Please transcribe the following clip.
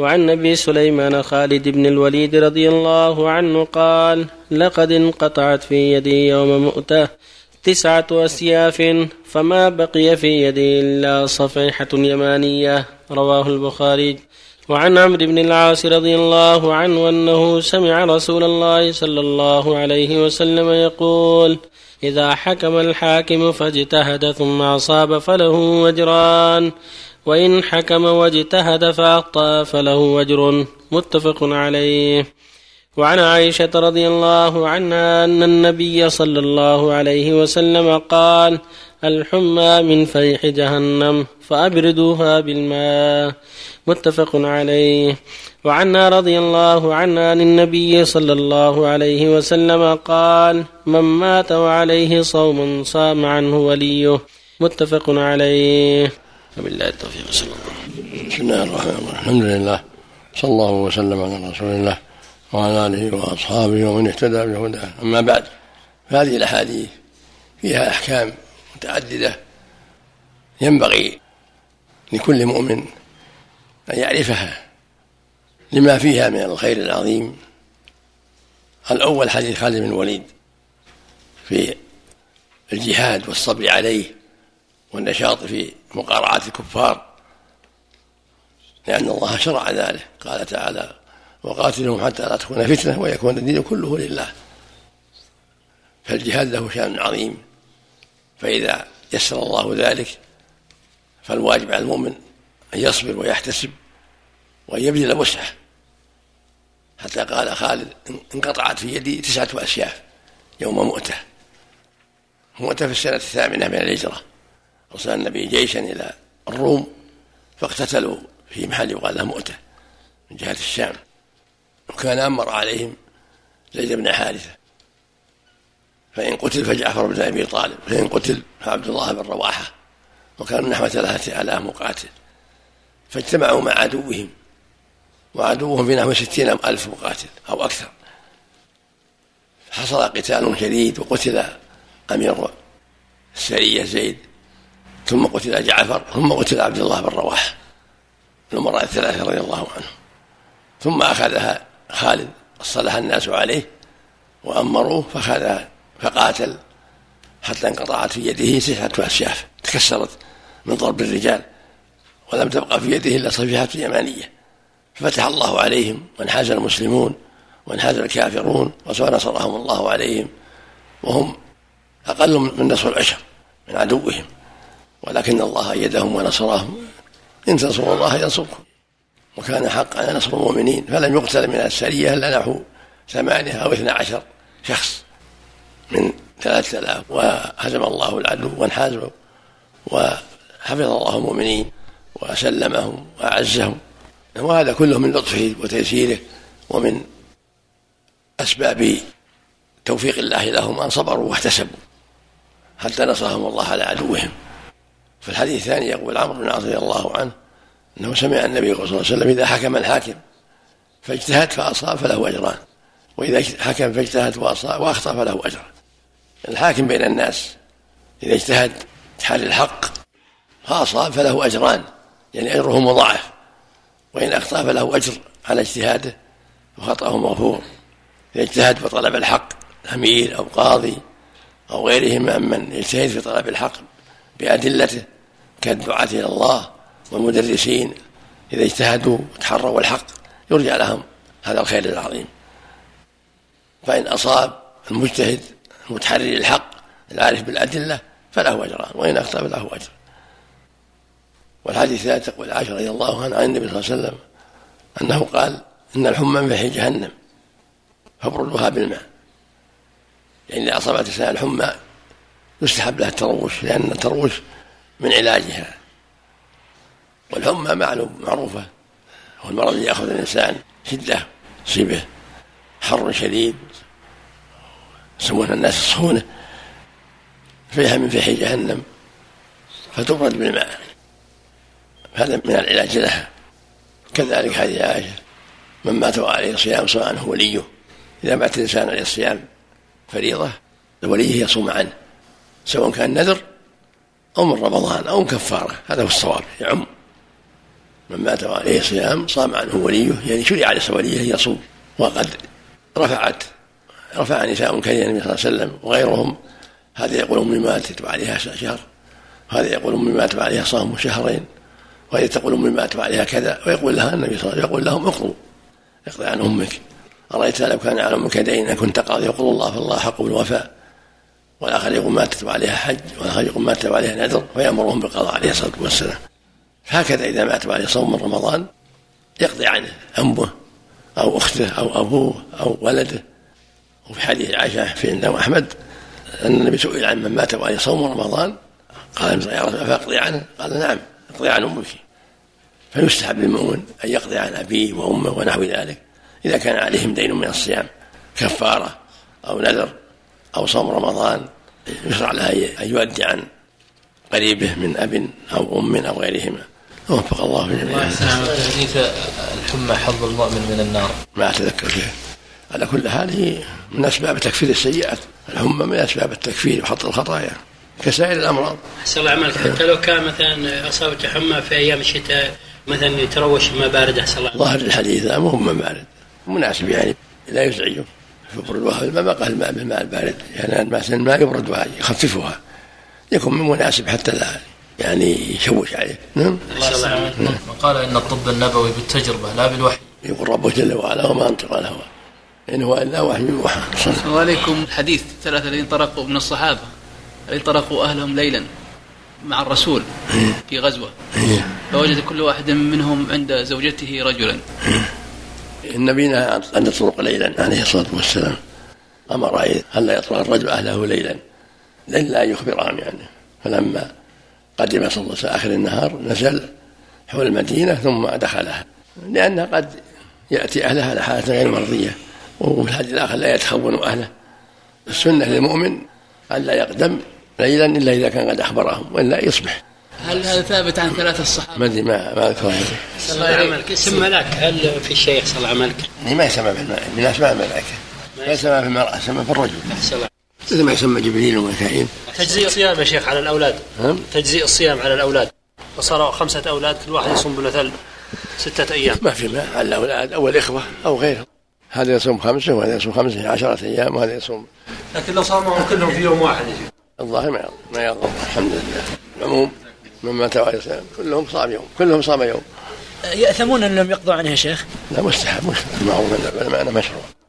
وعن أبي سليمان خالد بن الوليد رضي الله عنه قال لقد انقطعت في يدي يوم مؤتة تسعة أسياف فما بقي في يدي إلا صفيحة يمانية. رواه البخاري. وعن عمرو بن العاص رضي الله عنه أنه سمع رسول الله صلى الله عليه وسلم يقول إذا حكم الحاكم فاجتهد ثم أصاب فله وجران وإن حكم واجتهد فأخطأ فله وجر متفق عليه. وعن عائشة رضي الله عنها أن النبي صلى الله عليه وسلم قال الحمى من فيح جهنم فأبردوها بالماء. متفق عليه. وعنا رضي الله عنها عن النبي صلى الله عليه وسلم قال من مات وعليه صوم صام عنه وليه. متفق عليه. وبالله التوفيق صلى الله بسم الله الرحمن الرحيم. الحمد لله صلى الله وسلم على رسول الله وعلى آله وأصحابه ومن اهتدى بهداه. أما بعد فهذه الأحاديث فيها أحكام متعددة ينبغي لكل مؤمن أن يعرفها لما فيها من الخير العظيم. الأول حديث خالد بن الوليد في الجهاد والصبر عليه. والنشاط في مقارعة الكفار لأن الله شرع ذلك. قال تعالى وقاتلهم حتى لا تكون فتنة ويكون الدين كله لله. فالجهاد له شأن عظيم فإذا يسر الله ذلك فالواجب على المؤمن أن يصبر ويحتسب وأن يبذل وسعه حتى قال خالد انقطعت في يدي تسعة أسياف يوم مؤتة مؤتة في السنة الثامنة من الهجرة. أرسل النبي جيشا إلى الروم فاقتتلوا في محل يقال له مؤتة من جهة الشام. وكان أمر عليهم زيد بن حارثة. فإن قتل فجعفر بن أبي طالب فإن قتل فعبد الله بن رواحة. وكانوا نحو ثلاثة آلاف مقاتل. فاجتمعوا مع عدوهم. وعدوهم في نحو ستين ألف مقاتل أو أكثر. حصل قتال شديد وقتل أمير السرية زيد. ثم قتل جعفر ثم قتل عبد الله بن رواحه الأمراء الثلاثة رضي الله عنهم ثم أخذها خالد صلح الناس عليه وأمروه فأخذها فقاتل حتى انقطعت في يده تسعة أسياف تكسرت من ضرب الرجال ولم تبقى في يده إلا صفيحة يمانية ففتح الله عليهم وانحاز المسلمون وانحاز الكافرون ونصرهم الله عليهم وهم أقل من نصف العشر من عدوهم. ولكن الله أيدهم ونصرهم. إن تنصروا الله ينصركم. وكان حقا نصر المؤمنين. فلم يقتل من السرية إلا نحو ثمانية أو اثنى عشر شخص من ثلاثة آلاف. وهزم الله العدو وانحازوا وحفظ الله المؤمنين وسلمهم وأعزهم. وهذا كله من لطفه وتيسيره ومن أسباب توفيق الله لهم. أن صبروا واحتسبوا حتى نصرهم الله على عدوهم. في الحديث الثاني يقول عمرو بن العاص رضي الله عنه أنه سمع النبي صلى الله عليه وسلم إذا حكم الحاكم فاجتهد فأصاب فله أجران وإذا حكم فاجتهد وأصاب وأخطأ فله اجر الحاكم بين الناس إذا اجتهد تحري الحق فأصاب فله أجران يعني أجره مضاعف وإن أخطأ فله أجر على اجتهاده وخطأه مغفور. إذا اجتهد في طلب الحق امير أو قاضي أو غيرهم ممن يجتهد في طلب الحق بأدلته كالدعاة إلى الله والمدرسين إذا اجتهدوا وتحروا الحق يرجع لهم. هذا الخير العظيم. فإن أصاب المجتهد المتحري للحق العارف بالأدلة فله أجران وإن أخطأ فله أجر. والحديث الثالث تقول عائشة رضي الله عنها عن النبي صلى الله عليه وسلم أنه قال إن الحمى من جهنم فابردوها بالماء. يعني إذا أصابت الإنسان الحمى يستحب لها التروش لأن التروش من علاجها. والحمى معلوم معروفة. هو المرض اللي يأخذ الإنسان شدة تصيبه حر شديد يسمونها الناس الصهونة فيها من فيح جهنم فتبرد بالماء. هذا من العلاج لها. كذلك هذه عائشة من مات عليه صيام صام عنه وليه. إذا مات الإنسان عليه الصيام فريضة وليه يصوم عنه. سواء كان نذر أو من رمضان أو من كفارة هذا هو الصواب يعم. من مات وعليه صيام صام عنه وليه يعني شرع عليه وليه يصوم. وقد رفعت رفع نساء كثيرا النبي صلى الله عليه وسلم وغيرهم. هذا يقول أمي ماتت وعليها شهر. وهذا يقول أمي مات وعليها صام شهرين. وهذه تقول أمي مات وعليها كذا. ويقول لها النبي صلى الله عليه وسلم يقول لهم اقضوا اقضي عن أمك. أرأيت لو كان على أمك دين كنت قاضي يقول الله فالله حق بالوفاء. والاخر يقول ماتت وعليها حج والاخر يقول ماتت وعليها نذر فيامرهم بالقضاء عليه الصلاة والسلام. هكذا إذا مات وعليه صوم من رمضان يقضي عنه أمه أو أخته أو أبوه أو ولده. وفي حديث عائشة في الإمام أحمد أن النبي سئل عن من مات وعليه صوم رمضان قال يا رسول فاقضي عنه؟ قال نعم اقضي عن أمك. فيستحب للمؤمن أن يقضي عن أبيه وأمه ونحو ذلك إذا كان عليهم دين من الصيام كفارة أو نذر. أو صوم رمضان يشرع له أن يؤدي عن قريبه من أب أو أم أو غيرهما. وفق الله جميعا. حديث الحمى حظ المؤمن من النار. ما أتذكر شيء. على كل حال هي من أسباب تكفير السيئات، الحمى من أسباب التكفير وحط الخطايا. كسائر الأمراض. أحسن الله عملك. حتى لو كان مثلا اصابته حمى في أيام الشتاء مثلا يتروش ما بارد أحسن الله. ظاهر الحديث لا مو ما بارد. مناسب يعني لا يزعجه. يبردها الماء ما قال الماء بالماء البارد. يعني الماء الماء يبردها يخففها. يكون من مناسب حتى لا يعني يشوش عليه. نعم؟ قال إن الطب النبوي بالتجربة لا بالوحي. يقول ربه جل وعلا وما أنطق الهوى إن هو إلا وحي يوحى. وعليكم الحديث الثلاثه الذين طرقوا من الصحابة الذين طرقوا أهلهم ليلا مع الرسول في غزوة. فوجد كل واحد منهم عند زوجته رجلا. النبي نهى أن يطرق ليلا عليه الصلاة والسلام. أمر الا يطرق الرجل أهله ليلا. الا ان يخبرهم يعني. فلما قدم صلى الله عليه وسلم آخر النهار نزل حول المدينة ثم دخلها. لأن قد يأتي أهلها على حالة غير مرضية. وفي الحديث الآخر لا يتخون أهله. السنة للمؤمن أن لا يقدم ليلا إلا إذا كان قد أخبرهم وإلا يصبح. هل هذا ثابت عن ثلاثة الصحابة؟ ما أدري ما ما الله عملك اسم ملاك هل في شيخ صلى الله عملك؟ ما يسمى من أسماء الملائكة. ما يسمى. في المرأة يسمى في الرجل مثل ما يسمى جبريل وميكائيل تجزيء الصيام يا شيخ على الأولاد. نعم تجزيء الصيام على الأولاد. وصاروا خمسة أولاد كل واحد يصوم بمثل ستة أيام. ما في ما على الأولاد أو الإخوة أو غيرهم. هذا يصوم خمسة وهذا يصوم خمسة عشرة أيام وهذا يصوم لكن لو صامهم كلهم في يوم واحد يا شيخ الظاهر ما يضر ما يضر الحمد لله. العموم من مات وعليه السلام. كلهم صام يوم. كلهم صام يوم. يأثمون أن لم يقضوا عنه يا شيخ؟ لا مستحب. معروف أنه مشروع.